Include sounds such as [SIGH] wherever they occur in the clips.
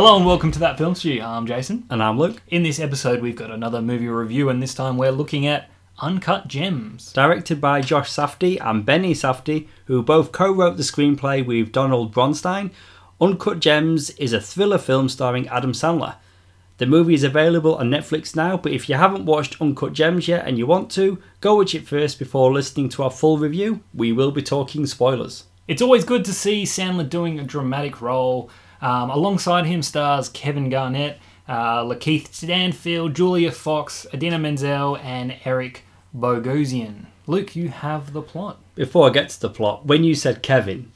Hello and welcome to That Film Studio. I'm Jason. And I'm Luke. In this episode, we've got another movie review, and this time we're looking at Uncut Gems. Directed by Josh Safdie and Benny Safdie, who both co wrote the screenplay with Ronald Bronstein. Uncut Gems is a thriller film starring Adam Sandler. The movie is available on Netflix now, but if you haven't watched Uncut Gems yet and you want to, go watch it first before listening to our full review. We will be talking spoilers. It's always good to see Sandler doing a dramatic role. Um, alongside him stars Kevin Garnett, uh, Lakeith Stanfield, Julia Fox, Idina Menzel, and Eric Bogosian. Luke, you have the plot. Before I get to the plot, when you said Kevin,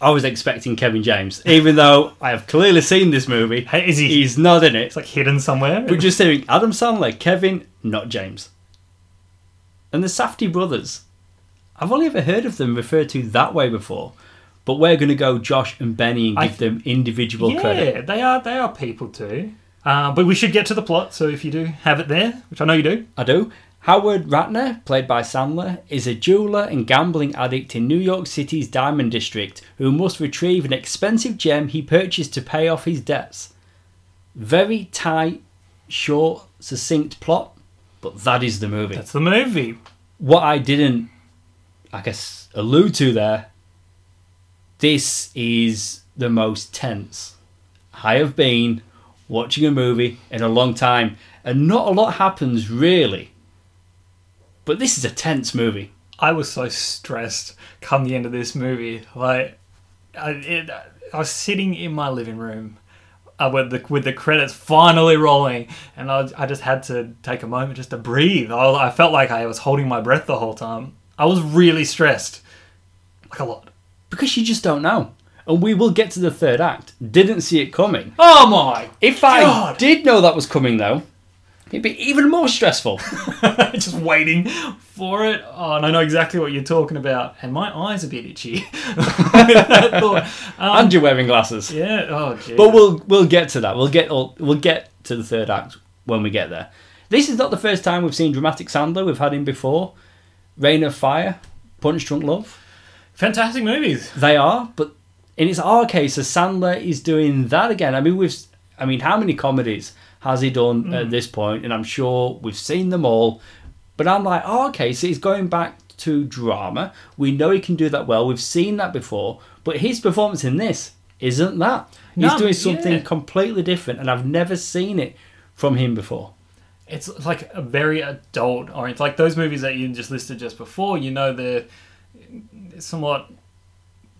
I was expecting Kevin James, even though I have clearly seen this movie. Hey, is he? He's not in it. It's like hidden somewhere. We're just saying, Adam Sandler, Kevin, not James. And the Safdie brothers. I've only ever heard of them referred to that way before. But we're going to go Josh and Benny and I give them individual yeah, credit. they are. They are people too. Uh, but we should get to the plot. So if you do have it there, which I know you do, I do. Howard Ratner, played by Sandler, is a jeweler and gambling addict in New York City's Diamond District who must retrieve an expensive gem he purchased to pay off his debts. Very tight, short, succinct plot, but that is the movie. that's the movie. what I didn't, I guess, allude to there, this is the most tense I have been watching a movie in a long time, and not a lot happens really. But this is a tense movie. I was so stressed come the end of this movie. Like, I, it, I was sitting in my living room uh, with the with the credits finally rolling, and I, I just had to take a moment just to breathe. I, I felt like I was holding my breath the whole time. I was really stressed, like a lot. Because you just don't know. And we will get to the third act. Didn't see it coming. Oh my! If I did know that was coming, though, it'd be even more stressful. [LAUGHS] just waiting for it. Oh, and I know exactly what you're talking about, and my eyes are a bit itchy. With that thought. Um, and you're wearing glasses. yeah. Oh, gee. But we'll we'll get to that. We'll get we'll get to the third act when we get there. This is not the first time we've seen dramatic Sandler. We've had him before. Reign Over Me, Punch Drunk Love. Fantastic movies. They are, but in its our case, as Sandler is doing that again. I mean, we've I mean, how many comedies has he done at mm. this point? And I'm sure we've seen them all. But I'm like, okay, so he's going back to drama. We know he can do that well. We've seen that before. But his performance in this isn't that. He's No, doing something yeah. completely different, and I've never seen it from him before. It's like a very adult oriented. Like those movies that you just listed just before. You know, they're somewhat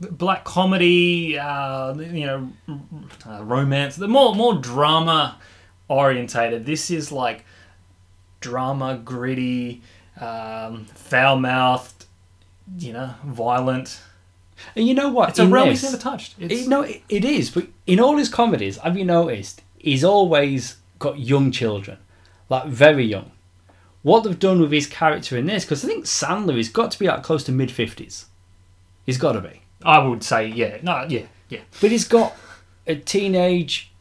black comedy. Uh, you know, uh, romance. They're more more drama orientated. This is like drama, gritty, um, foul mouthed. You know, violent. And you know what? It's a In realm this- he's never touched. It, no, it, it is. But in all his comedies, have you noticed? He's always got young children, like very young. What they've done with his character in this, because I think Sandler has got to be like close to mid fifties. He's got to be, I would say, yeah, no, yeah, yeah. but he's got a teenage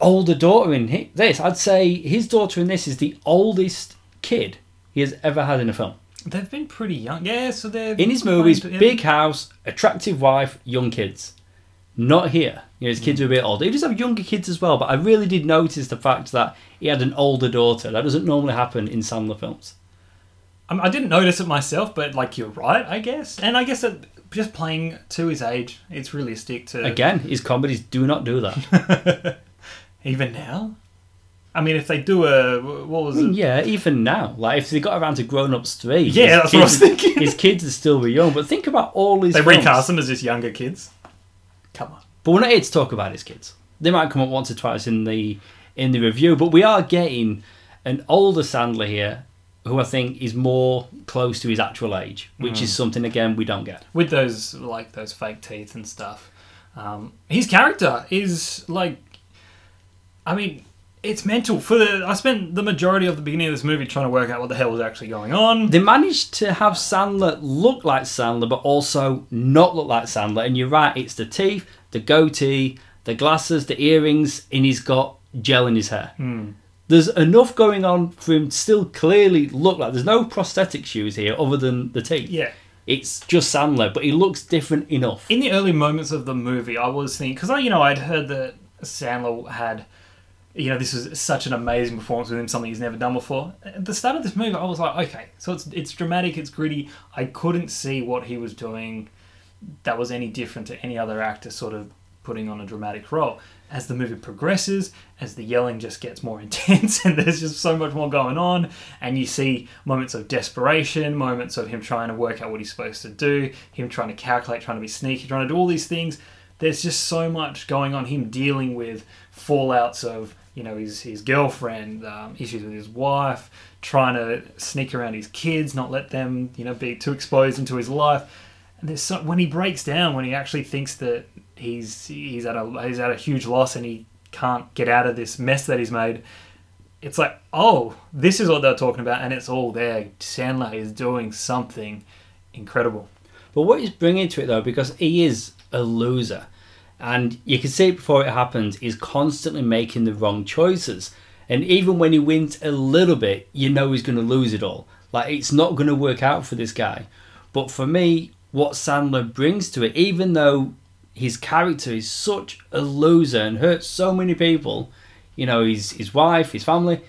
older daughter in this. I'd say his daughter in this is the oldest kid he has ever had in a film. They've been pretty young. Yeah, so they're In his movies, big house, attractive wife, young kids. Not here. You know, his kids mm. are a bit older. He does have younger kids as well, but I really did notice the fact that he had an older daughter. That doesn't normally happen in Sandler films. I, I didn't notice it myself, but like you're right, I guess. And I guess that just playing to his age, it's realistic to Again, his comedies do not do that. [LAUGHS] even now. I mean, if they do a what was it? yeah, even now. Like, if they got around to Grown Ups 3. Yeah, his that's what I was thinking. His kids are still be young, but think about all his They films. recast them as just younger kids. Come on. But we're not here to talk about his kids. They might come up once or twice in the in the review, but we are getting an older Sandler here, who I think is more close to his actual age, which is something again we don't get. with those like those fake teeth and stuff. Um, his character is like, I mean, it's mental. For the I spent the majority of the beginning of this movie trying to work out what the hell was actually going on. They managed to have Sandler look like Sandler, but also not look like Sandler. And you're right, it's the teeth, the goatee, the glasses, the earrings, and he's got gel in his hair. There's enough going on for him to still clearly look like. There's no prosthetic shoes here other than the teeth. Yeah. It's just Sandler, but he looks different enough. In the early moments of the movie, I was thinking because I, you know, I'd heard that Sandler had. You know, this was such an amazing performance with him, something he's never done before. At the start of this movie, I was like, okay, so it's it's dramatic, it's gritty. I couldn't see what he was doing that was any different to any other actor sort of putting on a dramatic role. As the movie progresses, as the yelling just gets more [LAUGHS] intense and there's just so much more going on, and you see moments of desperation, moments of him trying to work out what he's supposed to do, him trying to calculate, trying to be sneaky, trying to do all these things. There's just so much going on, him dealing with fallouts of you know his his girlfriend, um, issues with his wife, trying to sneak around his kids, not let them you know be too exposed into his life. And there's so, when he breaks down, when he actually thinks that he's he's at a he's at a huge loss and he can't get out of this mess that he's made. It's like, oh, this is what they're talking about, and it's all there. Sandler is doing something incredible. But what he's bringing to it though, because he is a loser, and you can see it before it happens, he's constantly making the wrong choices. And even when he wins a little bit, you know he's going to lose it all. Like it's not going to work out for this guy. But for me, what Sandler brings to it, even though his character is such a loser and hurts so many people, you know, his his wife, his family,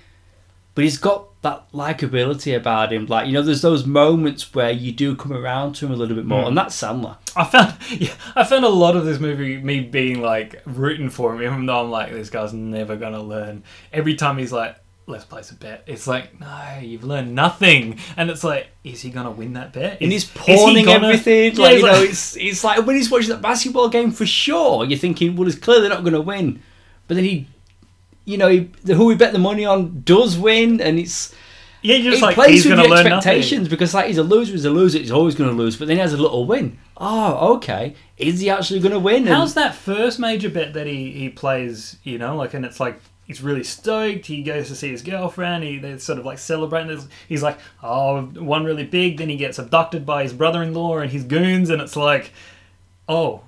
but he's got that likability about him. Like you know, there's those moments where you do come around to him a little bit more, Mm. and that's Sandler. I found [LAUGHS] yeah, I found a lot of this movie me being like rooting for him, even though I'm like this guy's never gonna learn. Every time he's like, "Let's place a bet," it's like, "No, you've learned nothing," and it's like, "Is he gonna win that bet?" And he's is he pawning gonna- everything. Yeah, like you know, it's it's like when he's watching that basketball game for sure. You're thinking, well, he's clearly not going to win, but then he, you know, he, the, who we bet the money on does win, and it's yeah, you're just he like plays he's with gonna your learn expectations nothing. because like he's a loser, he's a loser, he's always going to lose. But then he has a little win. Oh, okay. Is he actually going to win? And- How's that first major bet that he, he plays, you know, like, and it's like, he's really stoked. He goes to see his girlfriend. He, they're sort of like celebrating. He's like, oh, one really big. Then he gets abducted by his brother in law and his goons. And it's like, oh,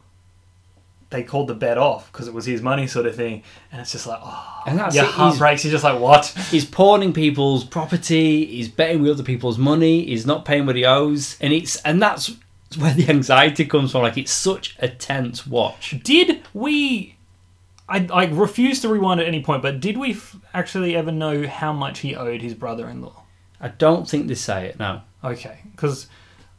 they called the bet off because it was his money, sort of thing. And it's just like, oh, And that's your it, heart he's- breaks. You're just like, what? He's pawning people's property. He's betting with other people's money. He's not paying what he owes, and it's and that's where the anxiety comes from. Like it's such a tense watch. Did we. I, I refuse to rewind at any point, but did we f- actually ever know how much he owed his brother in law? I don't think they say it no. Okay, because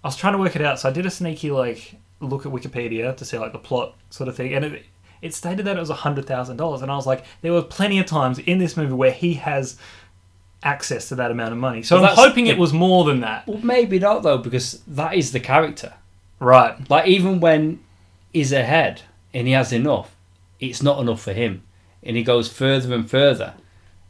I was trying to work it out, so I did a sneaky like look at Wikipedia to see like the plot sort of thing, and it it stated that it was hundred thousand dollars, and I was like, there were plenty of times in this movie where he has access to that amount of money, so Well, I'm hoping it was more than that. Well, maybe not though, because that is the character. Right. Like even when he's ahead and he has enough, it's not enough for him, and he goes further and further,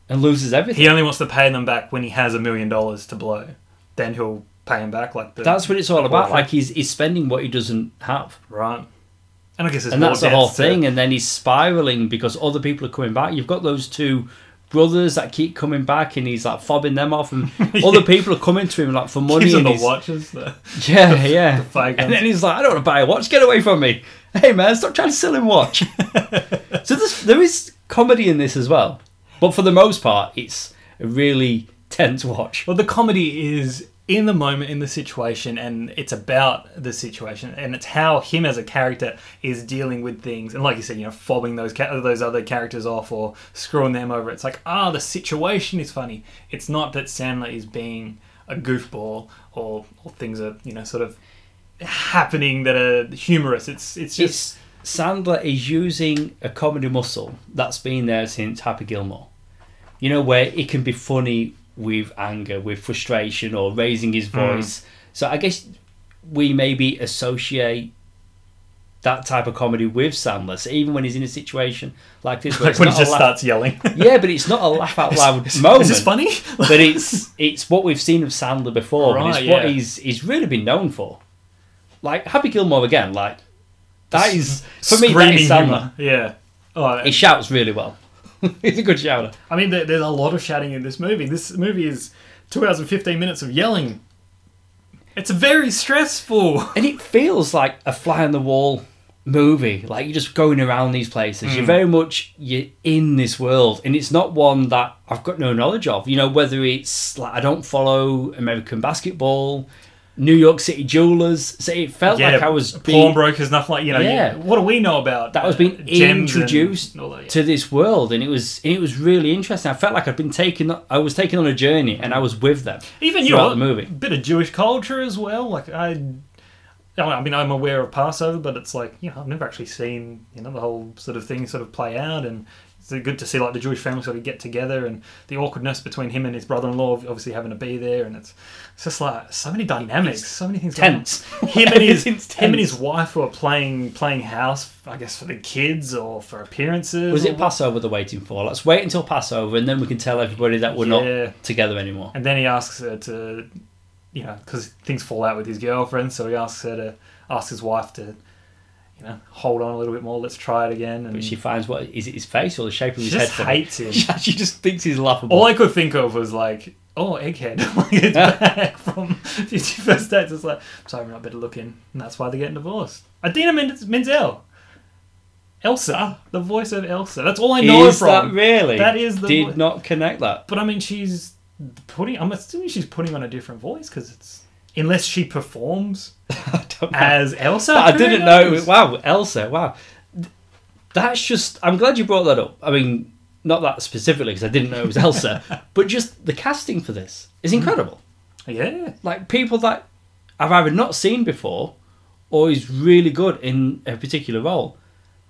and loses everything. He only wants to pay them back when he has a million dollars to blow. Then he'll pay him back like the That's what it's all about. Like he's he's spending what he doesn't have. right. And I guess and that's the whole depth to- thing. And then he's spiraling because other people are coming back. You've got those two brothers that keep coming back, and he's like fobbing them off, and [LAUGHS] other people are coming to him like for money. Him And the he's, watches. The, yeah, [LAUGHS] yeah. the and then he's like, I don't want to buy a watch. Get away from me. Hey man, stop trying to sell him watch. [LAUGHS] so there's, there is comedy in this as well, but for the most part, it's a really tense watch. Well, the comedy is in the moment, in the situation, and it's about the situation, and it's how him as a character is dealing with things, and like you said, you know, fobbing those ca- those other characters off or screwing them over. It's like, ah, the situation is funny. It's not that Sandler is being a goofball or or things are you know sort of happening that are humorous. It's it's just It's Sandler is using a comedy muscle that's been there since Happy Gilmore. You know, where it can be funny with anger, with frustration, or raising his hmm. voice. So I guess we maybe associate that type of comedy with Sandler. So even when he's in a situation like this, [LAUGHS] where like when he just starts yelling. [LAUGHS] yeah, but it's not a laugh out [LAUGHS] loud is, moment. is this funny? but it's it's what we've seen of Sandler before, and it's Right, what yeah. he's he's really been known for. Like Happy Gilmore again, like that is for me that is Sandler. humor. Yeah. Oh, He shouts really well. [LAUGHS] he's a good shouter. I mean, there, there's a lot of shouting in this movie. This movie is two hours and 15 minutes of yelling. It's very stressful. [LAUGHS] And it feels like a fly on the wall movie. Like you're just going around these places. You're mm. very much you're in this world, and it's not one that I've got no knowledge of. You know, whether it's like I don't follow American basketball, New York City jewelers. So it felt like I was being, pawnbrokers, nothing like you know. Yeah. you- what do we know about that was uh, being introduced that, yeah. to this world, and it was it was really interesting. I felt like I'd been taken. I was taken on a journey, and I was with them. Even you know, the movie. bit of Jewish culture as well. Like I, I mean, I'm aware of Passover, but it's like you know, I've never actually seen you know the whole sort of thing sort of play out, and it's good to see like the Jewish family sort of get together, and the awkwardness between him and his brother-in-law obviously having to be there, and it's it's just like so many dynamics, so many things. Tense. [LAUGHS] Him and his [LAUGHS] Everything's him and his wife were playing playing house, I guess for the kids or for appearances. Was it Passover they're waiting for? Let's wait until Passover, and then we can tell everybody that we're Yeah. not together anymore. And then he asks her to, you know, because things fall out with his girlfriend, so he asks her to ask his wife to, you know, hold on a little bit more. Let's try it again. And But she finds what is it his face or the shape of she his just head? hates him. [LAUGHS] she just thinks he's laughable. All I could think of was like, oh, egghead. [LAUGHS] like it's back from [LAUGHS] Fifty First Dates. It's like, sorry, we're not better looking, and that's why they're getting divorced. Idina Menz- Menzel. Elsa, the voice of Elsa. That's all I know is from. that really? That is the Did vo- not connect that. But I mean, she's putting. I'm assuming she's putting on a different voice because it's unless she performs [LAUGHS] I don't know. as Elsa. I didn't know. Was, wow, Elsa. Wow, that's just. I'm glad you brought that up. I mean, not that specifically because I didn't know it was Elsa, [LAUGHS] but just the casting for this is mm. incredible. Yeah, Like people that I've either not seen before, or is really good in a particular role.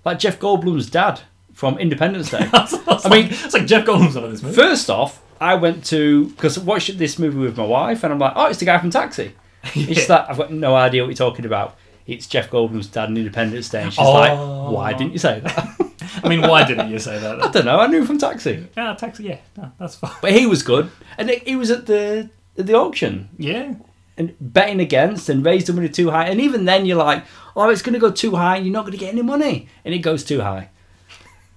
Like Jeff Goldblum's dad from Independence Day. [LAUGHS] I mean, it's like Jeff Goldblum's on this movie. First off, I went to because I watched this movie with my wife, and I'm like, oh, it's the guy from Taxi. And she's like, I've got no idea what you're talking about. It's Jeff Goldblum's dad in Independence Day. And she's Oh. like, why didn't you say that? [LAUGHS] I mean, why didn't you say that? [LAUGHS] I don't know. I knew him from Taxi, Yeah, taxi. Yeah, no, that's fine. but he was good, and he was at the at the auction Yeah, and betting against and raised the money too high. And even then, you're like, oh, it's going to go too high. And you're not going to get any money, and it goes too high.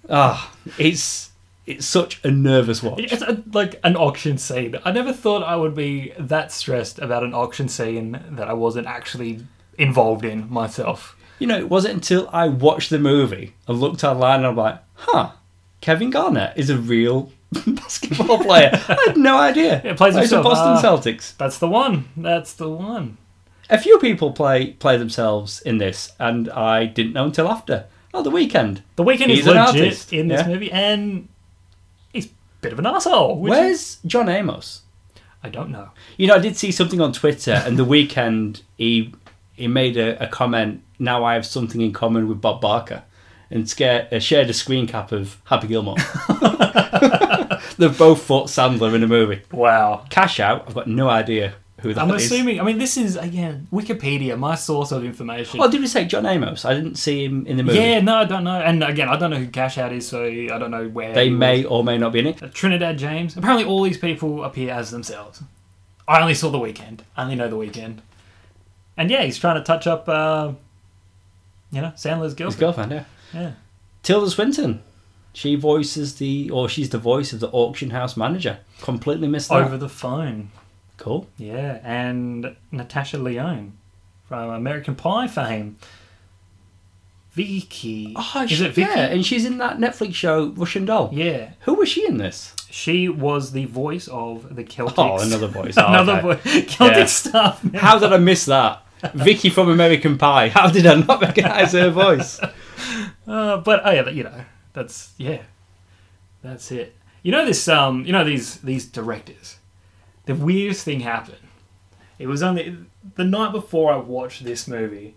Ah, it's it's such a nervous watch. it's a, like an auction scene. I never thought I would be that stressed about an auction scene that I wasn't actually involved in myself. You know, it wasn't until I watched the movie and looked online and I'm like, huh, Kevin Garnett is a real [LAUGHS] basketball player. I had no idea. Yeah, plays Plays for himself. Boston Ah. Celtics. That's the one. That's the one. A few people play play themselves in this, and I didn't know until after. Oh, the Weeknd. The Weeknd is He's legit artist, in this yeah. movie, and bit of an asshole. Where's John Amos? I don't know. You know, I did see something on Twitter, and the Weeknd he he made a, a comment. Now I have something in common with Bob Barker, and scare, uh, shared a screen cap of Happy Gilmore. [LAUGHS] [LAUGHS] They've both fought Sandler in a movie. Wow. Cash out. I've got no idea who that I'm is. assuming. I mean, this is again Wikipedia, my source of information. Oh, did we say John Amos? I didn't see him in the movie. yeah, no, I don't know. And again, I don't know who Cash Out is, so I don't know where They may was. or may not be in it. Uh, Trinidad James. Apparently, all these people appear as themselves. I only saw the Weeknd. I only know the Weeknd. And yeah, he's trying to touch up, uh, you know, Sandler's His girlfriend. girlfriend, yeah. Yeah. Tilda Swinton. She voices the, or she's the voice of the auction house manager. Completely missed that. Over the phone. Cool. Yeah, and Natasha Lyonne from American Pie fame. Vicky. Oh, is she- it Vicky? Yeah, and she's in that Netflix show Russian Doll. Yeah, Who was she in this? she was the voice of the Celtics. Oh, another voice. [LAUGHS] Oh, another okay. voice. [LAUGHS] Celtic Yeah. stuff. man. How did I miss that? Vicky from American Pie. How did I not recognise her voice? [LAUGHS] Uh, but oh yeah, you know, that's yeah, that's it. You know this. Um, you know these these directors. The weirdest thing happened. It was only the night before I watched this movie.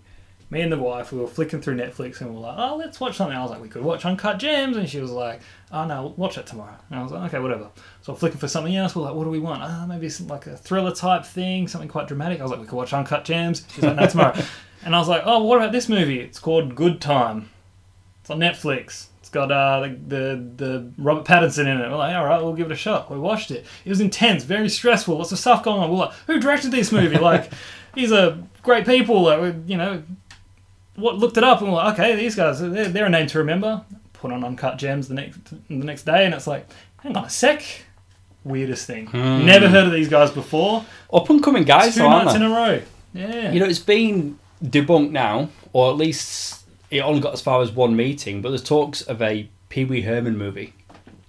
Me and the wife, we were flicking through Netflix and we were like, "Oh, let's watch something." I was like, "We could watch Uncut Gems," and she was like, "Oh no, watch it tomorrow." And I was like, "Okay, whatever." So I'm flicking for something else. We're like, "What do we want?" Ah, maybe some like a thriller type thing, something quite dramatic. I was like, "We could watch Uncut Gems." She's like, "No, tomorrow." [LAUGHS] and I was like, "Oh, what about this movie? It's called Good Time." It's on Netflix. Got uh, the, the the Robert Pattinson in it. We're like, all right, we'll give it a shot. We watched it. It was intense, very stressful. Lots of stuff going on. We're like, who directed this movie? [LAUGHS] Like, these are great people. That we, you know, what looked it up and we're like, okay, these guys, they're, they're a name to remember. Put on Uncut Gems the next the next day, and it's like, hang on a sec. Weirdest thing. Hmm. Never heard of these guys before. Up and coming guys, Two though, nights in a row. Yeah. You know, it's been debunked now, or at least it only got as far as one meeting, but there's talks of a Pee Wee Herman movie.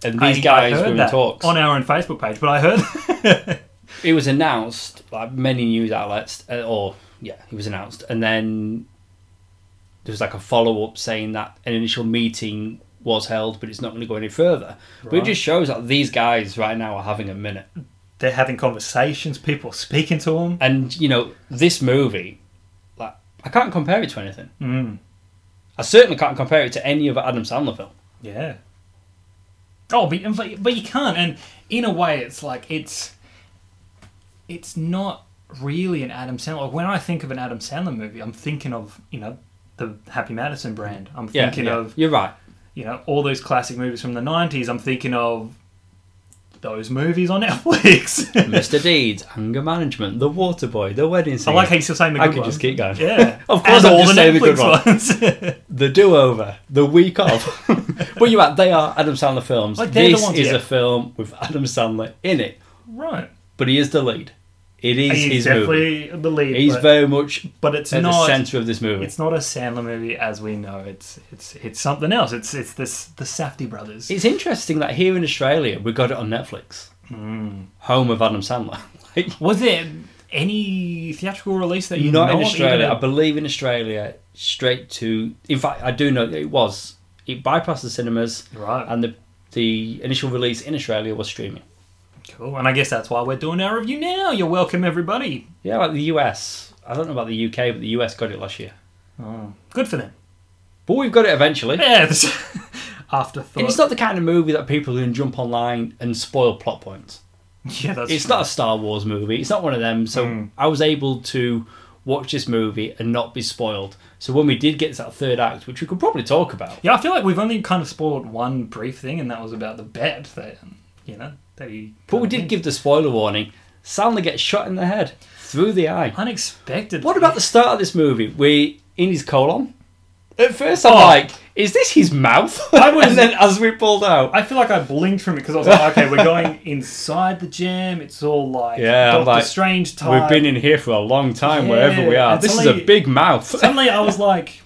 And these I- I guys heard were in talks. on our own Facebook page, but I heard [LAUGHS] it was announced like many news outlets, uh, or yeah, it was announced, and then there was like a follow up saying that an initial meeting was held, but it's not going to go any further. But it just shows that these guys right now are having a minute, They're having conversations. People are speaking to them. and you know this movie, like I can't compare it to anything. Mm. I certainly can't compare it to any other Adam Sandler film. Yeah. Oh, but, but you can't, and in a way, it's like it's it's not really an Adam Sandler. Like, when I think of an Adam Sandler movie, I'm thinking of you know the Happy Madison brand. I'm Yeah, thinking yeah. of you're right. you know all those classic movies from the '90s. I'm thinking of those movies on [LAUGHS] Netflix. Mr. Deeds, Anger Management, The Waterboy, The Wedding I like how you're still saying the good I could ones. just keep going. Yeah, [LAUGHS] Of course and I'm all the saying the good Netflix ones. [LAUGHS] The Do Over, The Week Of. but you're right, they are Adam Sandler films. Like, they're the this ones, is yeah. a film with Adam Sandler in it, right. but he is the lead. It is He's his movie. definitely the lead. He's but, very much but it's at the centre of this movie. It's not a Sandler movie as we know. It's it's it's something else. It's it's this the Safdie brothers. It's interesting that here in Australia we got it on Netflix, Hmm. home of Adam Sandler. [LAUGHS] Like, Was there any theatrical release that you not know in Australia. I believe in Australia, straight to. In fact, I do know that it was. It bypassed the cinemas, right? and the the initial release in Australia was streaming. Cool. And I guess that's why we're doing our review now. You're welcome, everybody. Yeah, like the US. I don't know about the UK, but the US got it last year. Oh, good for them. But we've got it eventually. Yeah. [LAUGHS] Afterthought. And it's not the kind of movie that people can jump online and spoil plot points. [LAUGHS] Yeah, that's. It's not a Star Wars movie. It's not one of them. So Mm. I was able to watch this movie and not be spoiled. So when we did get to that third act, which we could probably talk about, Yeah, I feel like we've only kind of spoiled one brief thing, and that was about the bet that you know he. but we did give the spoiler warning. Sandler gets shot in the head through the eye. unexpected. What about the start of this movie? We in his colon. At first, I'm Oh. like, "Is this his mouth?" I [LAUGHS] was- and then as we pulled out, I feel like I blinked from it because I was like, okay, we're going [LAUGHS] inside the gym. It's all like Yeah, Doctor like, Strange time. we've been in here for a long time. Yeah, wherever we are, and this is a big mouth. Suddenly, I was [LAUGHS] like,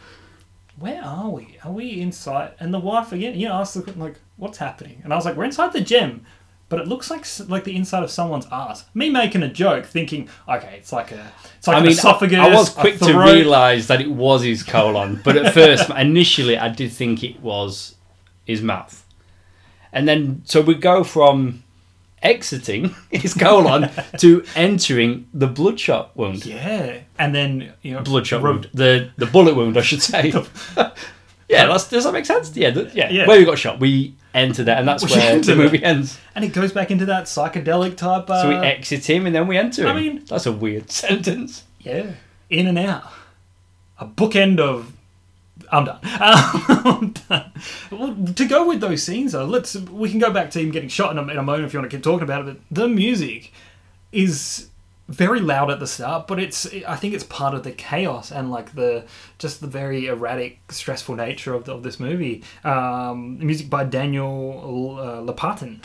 where are we? Are we inside? And the wife again, you know, asked the like, what's happening? And I was like, we're inside the gym. But it looks like like the inside of someone's ass. Me making a joke, thinking, okay, it's like a, it's like I an mean, esophagus. I was quick to realise that it was his colon, but at first, [LAUGHS] initially, I did think it was his mouth. And then, so we go from exiting [LAUGHS] his colon to entering the bloodshot wound. Yeah, and then you know, Bloodshot wound. The the bullet wound, I should say. [LAUGHS] yeah, that's, does that make sense? Yeah, yeah, Yeah. Where we got shot, we enter that, and that's [LAUGHS] We where enter the movie ends. and it goes back into that psychedelic type. Uh, So we exit him, and then we enter I him. mean- that's a weird [LAUGHS] sentence. Yeah, in and out. A bookend of. I'm done. [LAUGHS] I'm done. Well, to go with those scenes, though, let's we can go back to him getting shot in a, in a moment if you want to keep talking about it. But the music is very loud at the start, but it's I think it's part of the chaos and like the just the very erratic, stressful nature of, the, of this movie. Um, music by Daniel uh, Lopatin.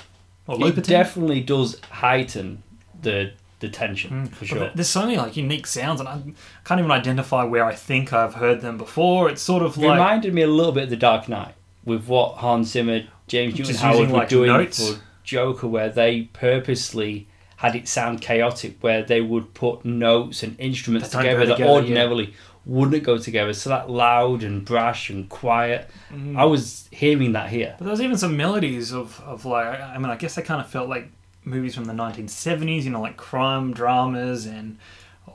Or It definitely does heighten the the tension for sure. th- There's so many like unique sounds, and I can't even identify where I think I've heard them before. It's sort of It like reminded me a little bit of The Dark Knight with what Hans Zimmer, James Newton Howard were like, doing notes? for Joker, where they purposely had it sound chaotic, where they would put notes and instruments That don't together that together, yeah. ordinarily wouldn't go together. So that loud and brash and quiet. Mm. I was hearing that here. But there was even some melodies of, of like I mean I guess I kind of felt like movies from the 1970s, you know, like crime dramas and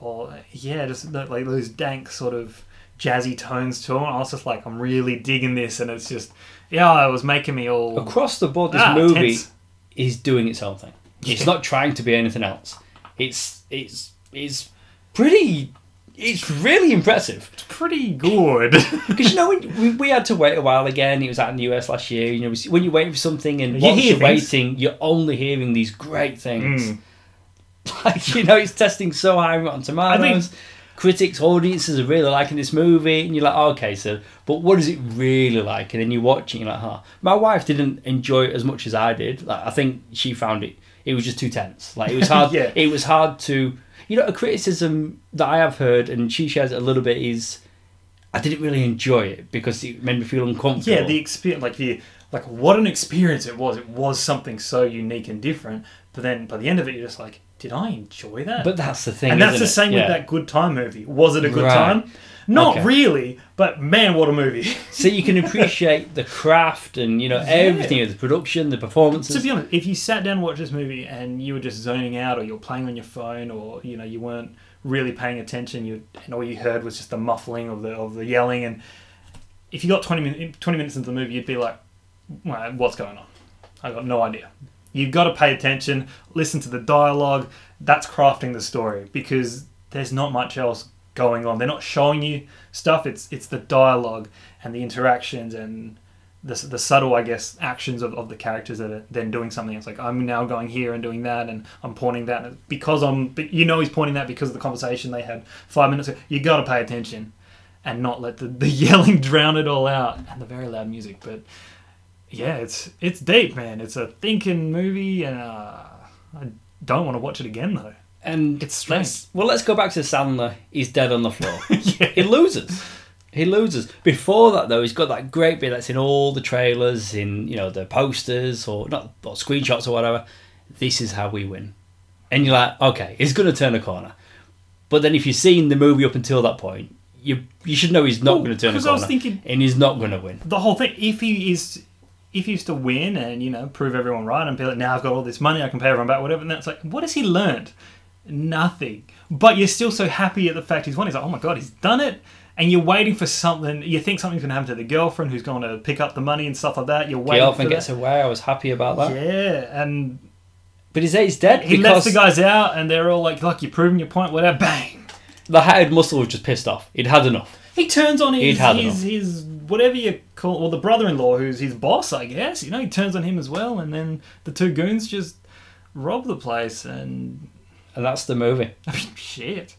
or yeah, just like those dank sort of jazzy tones to them. I was just like, I'm really digging this, and it's just yeah, it was making me all Across the board, this Ah, movie tense. is doing its own thing. It's not trying to be anything else. It's it's it's pretty. It's really impressive. It's pretty good. [LAUGHS] Because you know when we, we had to wait a while again. It was out in the US last year. You know when you're waiting for something and you once you're things. waiting, you're only hearing these great things. Mm. [LAUGHS] Like you know, it's testing so high on Rotten Tomatoes. I mean- Critics, audiences are really liking this movie, and you're like, oh, okay, so, but what is it really like? And then you watch it, and you're like, huh. My wife didn't enjoy it as much as I did. Like, I think she found it, it was just too tense. Like, it was hard, [LAUGHS] Yeah. it was hard to, you know, a criticism that I have heard, and she shares it a little bit, is I didn't really enjoy it because it made me feel uncomfortable. yeah, the experience, like the like what an experience it was. It was something so unique and different. But then by the end of it, you're just like, did I enjoy that? But that's the thing. and that's the it? same Yeah. with that Good Time movie. Was it a good Right. time? Not Okay. really, but man, what a movie! [LAUGHS] So you can appreciate the craft and you know everything, of the production, the performances. to be honest, if you sat down and watched this movie and you were just zoning out, or you're playing on your phone, or you know you weren't really paying attention, you and all you heard was just the muffling of the of the yelling, and if you got 20 minutes 20 minutes into the movie, you'd be like, well, "What's going on? I got no idea." You've got to pay attention, listen to the dialogue. That's crafting the story because there's not much else going on. They're not showing you stuff. It's it's the dialogue and the interactions and the, the subtle, I guess, actions of, of the characters that are then doing something. It's like I'm now going here and doing that, and I'm pointing that and because I'm. But you know, he's pointing that because of the conversation they had five minutes ago. You got to pay attention and not let the, the [LAUGHS] yelling drown it all out and the very loud music. But yeah, it's it's deep, man. It's a thinking movie, and uh, I don't want to watch it again though. And It's strange. let's, well, let's go back to Sandler. He's dead on the floor. [LAUGHS] yeah. he loses. He loses. Before that, though, he's got that great bit that's in all the trailers, in you know the posters or not or screenshots or whatever. This is how we win, and you're like, okay, he's going to turn a corner. But then, if you've seen the movie up until that point, you you should know he's not Well, going to turn a 'cause I was thinking- and he's not going to win. the whole thing. If he is, if he used to win and you know prove everyone right and be like, now I've got all this money, I can pay everyone back, whatever. And that's like, what has he learned? Nothing. But you're still so happy at the fact he's won. He's like, oh my god, he's done it. And you're waiting for something. You think something's going to happen to the girlfriend who's going to pick up the money and stuff like that. You're waiting for it. The Girlfriend gets away. I was happy about that. Yeah, and But he's, he's dead he because lets the guys out, and they're all like, "Look, you're proving your point." Whatever. Bang. the hired muscle was just pissed off. He'd had enough. He turns on his, his, his whatever you call, or the brother-in-law who's his boss, I guess. You know, he turns on him as well, and then the two goons just rob the place, and And that's the movie. [LAUGHS] I mean, shit.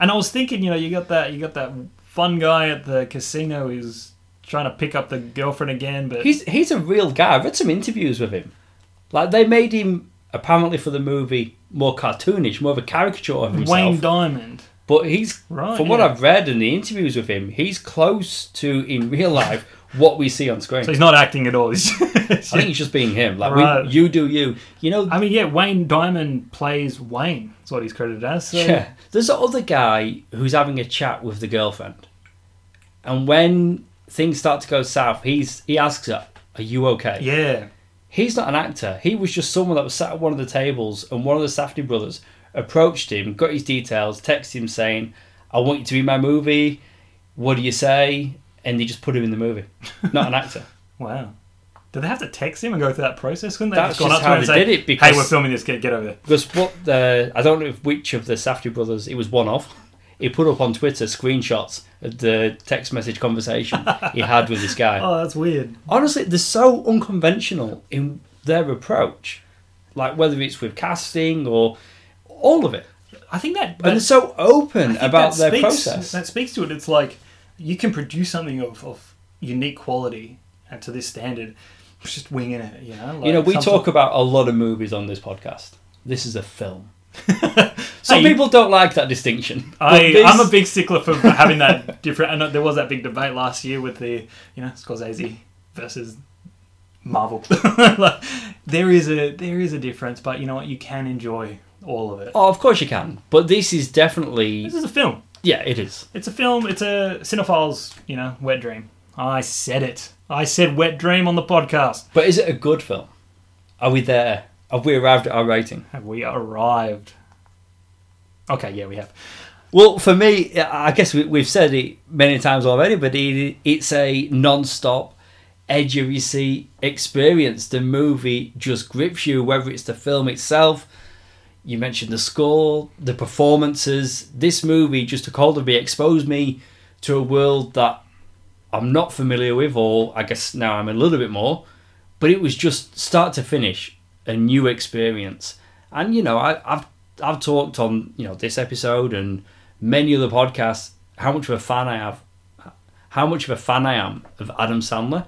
And I was thinking, you know, you got that, you got that fun guy at the casino who's trying to pick up the girlfriend again, but He's he's a real guy. I've read some interviews with him. Like they made him apparently for the movie more cartoonish, more of a caricature of himself. Wayne Diamond. but he's Right, from what. I've read in the interviews with him, he's close to in real life what we see on screen. So he's not acting at all. [LAUGHS] I think he's just being him. Like Right. we, you do you. You know, I mean, yeah, Wayne Diamond plays Wayne. That's what he's credited as. So Yeah. There's the other guy who's having a chat with the girlfriend. And when things start to go south, he's he asks her, Are you okay? yeah. He's not an actor. He was just someone that was sat at one of the tables and one of the Safdie brothers approached him, got his details, texted him saying, I want you to be in my movie. What do you say? And they just put him in the movie. Not an actor. [LAUGHS] Wow. Did they have to text him and go through that process? Couldn't they That's gone just up to him and say, did it, because- "Hey, we're filming this. Get get over there." Because what the I don't know if which of the Safdie brothers it was one of. He put up on Twitter screenshots of the text message conversation he had with this guy. [LAUGHS] Oh, that's weird. Honestly, they're so unconventional in their approach, like whether it's with casting or all of it, I think that, and they're so open about that their speaks, process. That speaks to it. It's like you can produce something of, of unique quality and to this standard, just winging it. You know, like you know, we talk sort- about a lot of movies on this podcast. This is a film. [LAUGHS] Some Hey, people don't like that distinction. [LAUGHS] I, this- I'm a big stickler for having that different. And there was that big debate last year with the, you know, Scorsese versus Marvel. Like, [LAUGHS] there is a there is a difference, but you know what? You can enjoy all of it. Oh, of course you can, but this is definitely This is a film. Yeah, it is. It's a film. It's a cinephile's, you know, wet dream. I said it. I said wet dream on the podcast. But is it a good film? Are we there? Have we arrived at our rating? Have we arrived? Okay, yeah, we have. Well, for me, I guess we, we've said it many times already, but it, it's a non-stop, edge of your seat experience. The movie just grips you, whether it's the film itself. You mentioned the score, the performances. This movie just took hold of me, exposed me to a world that I'm not familiar with, or I guess now I'm a little bit more. But it was just start to finish a new experience. And you know, I, I've I've talked on you know this episode and many other podcasts how much of a fan I have, how much of a fan I am of Adam Sandler.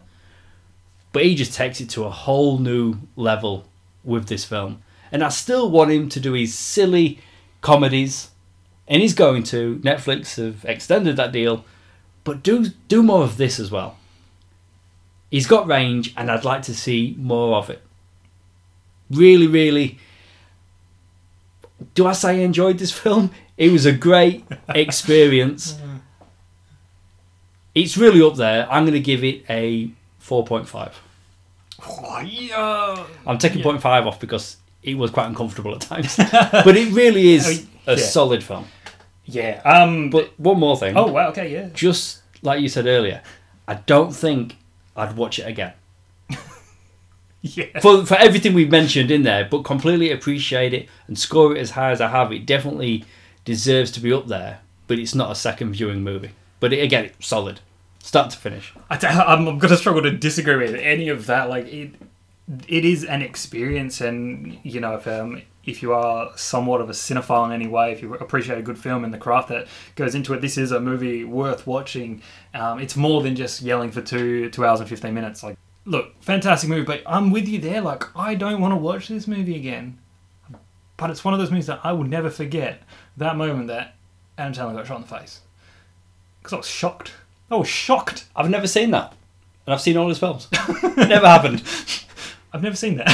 But he just takes it to a whole new level with this film, and I still want him to do his silly comedies, and he's going to. Netflix have extended that deal, but do do more of this as well. He's got range, and I'd like to see more of it. Really, really do I say I enjoyed this [LAUGHS] film? It was a great experience. [LAUGHS] It's really up there. I'm going to give it a 4.5. Oh, yeah. I'm taking Yeah. 0.5 off because it was quite uncomfortable at times. [LAUGHS] but it really is I mean, a yeah. solid film. Yeah. Um. But one more thing. oh wow. Okay. Yeah. Just like you said earlier, I don't think I'd watch it again. [LAUGHS] Yeah. For, for everything we've mentioned in there, but completely appreciate it and score it as high as I have. It definitely deserves to be up there, but it's not a second viewing movie. But it, again, it's solid. Start to finish. I t- [LAUGHS] I'm, I'm gonna struggle to disagree with any of that. Like it, it is an experience, and you know if um if you are somewhat of a cinephile in any way, if you appreciate a good film and the craft that goes into it, this is a movie worth watching. Um, it's more than just yelling for two two hours and fifteen minutes. Like, look, fantastic movie, but I'm with you there. Like, I don't want to watch this movie again. But it's one of those movies that I will never forget that moment that Adam Sandler got shot in the face because I was shocked. I was shocked. I've never seen that. And I've seen all his films. [LAUGHS] never happened. I've never seen that.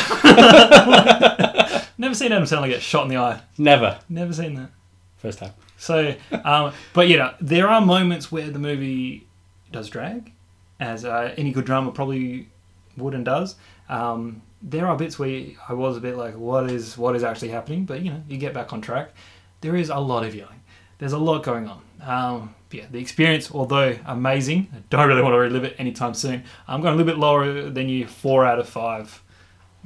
[LAUGHS] never seen Adam Sandler get shot in the eye. Never. Never seen that. First time. So, um, but you know, there are moments where the movie does drag, as uh, any good drama probably would and does. Um, there are bits where I was a bit like, what is what is actually happening? But you know, you get back on track. There is a lot of yelling. There's a lot going on. Um, yeah, the experience, although amazing, I don't really want to relive it anytime soon. I'm going a little bit lower than you, four out of five.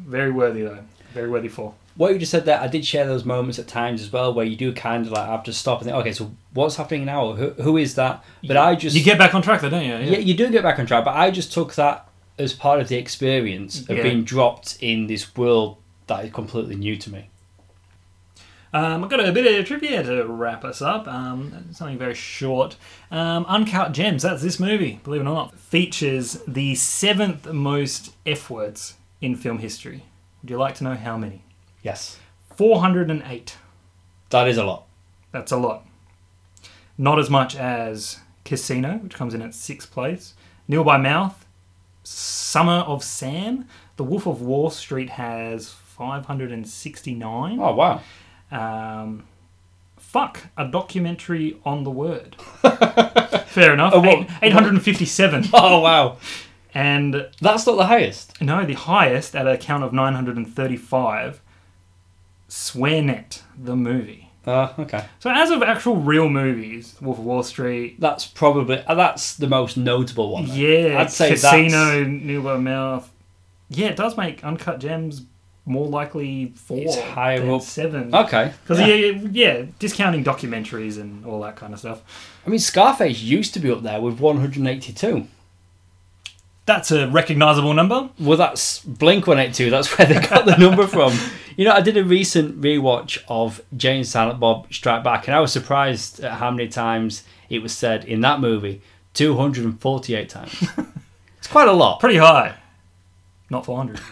Very worthy though. Very worthy for. What you just said there, I did share those moments at times as well where you do kind of like have to stop and think, okay, so what's happening now? Who, who is that? But I just. You get back on track though, don't you? yeah. you do get back on track, but I just took that as part of the experience of Yeah. being dropped in this world that is completely new to me. Um, I've got a bit of a trivia to wrap us up. Um, something very short. Um, Uncut Gems, that's this movie, believe it or not, features the seventh most F words in film history. Would you like to know how many? Yes. 408. That is a lot. That's a lot. Not as much as Casino, which comes in at sixth place. Nil by Mouth, Summer of Sam. The Wolf of Wall Street has 569. Oh, wow. Um, fuck, a documentary on the word. [LAUGHS] Fair enough. [LAUGHS] Oh, what- Eight, 857. [LAUGHS] Oh, wow. And That's not the highest. no, the highest at a count of 935, SwearNet, the movie. Uh, okay. So, as of actual real movies, Wolf of Wall Street, That's probably uh, that's the most notable one. then. yeah, I'd say Casino, New by Mouth. Yeah, it does make Uncut Gems more likely four It's higher than up. seven. Okay. Because yeah. yeah. Yeah, yeah, discounting documentaries and all that kind of stuff. I mean, Scarface used to be up there with 182. That's a recognizable number. Well, that's Blink 182. That's where they got the number from. [LAUGHS] You know, I did a recent rewatch of Jay and Silent Bob Strike Back, and I was surprised at how many times it was said in that movie 248 times. [LAUGHS] it's quite a lot. Pretty high. Not 400. [LAUGHS]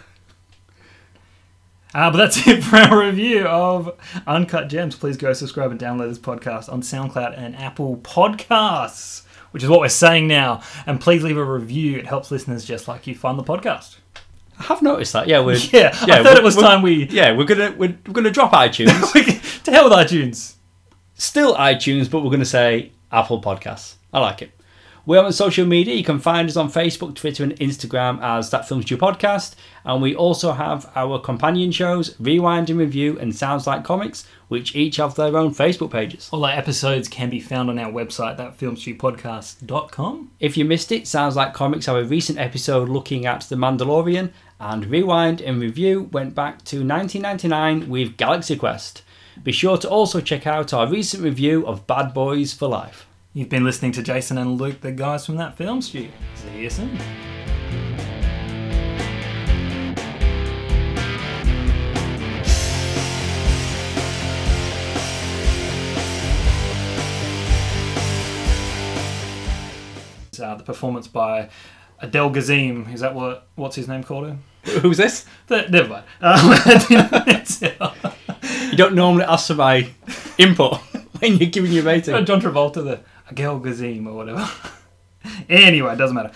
Uh, but that's it for our review of Uncut Gems. Please go subscribe and download this podcast on SoundCloud and Apple Podcasts, which is what we're saying now. And please leave a review. It helps listeners just like you find the podcast. I have noticed that. Yeah, we're [LAUGHS] Yeah, I thought it was time we. Yeah, we're gonna we're, we're gonna drop iTunes. [LAUGHS] to hell with iTunes. Still iTunes, but we're gonna say Apple Podcasts. I like it. We're on social media. You can find us on Facebook, Twitter, and Instagram as That Film Stew Podcast. And we also have our companion shows, Rewind and Review and Sounds Like Comics, which each have their own Facebook pages. All our episodes can be found on our website, thatfilmstewpodcast.com. If you missed it, Sounds Like Comics have a recent episode looking at The Mandalorian, and Rewind and Review went back to 1999 with Galaxy Quest. Be sure to also check out our recent review of Bad Boys for Life. You've been listening to Jason and Luke, the guys from that film stew. See you soon. Uh, the performance by Adele Gazim. Is that what? What's his name called? Him? [LAUGHS] Who's this? Th- Never mind. [LAUGHS] Um, [LAUGHS] You don't normally ask for my input when you're giving your rating. John Travolta, the Adele Gazim or whatever. [LAUGHS] anyway, it doesn't matter.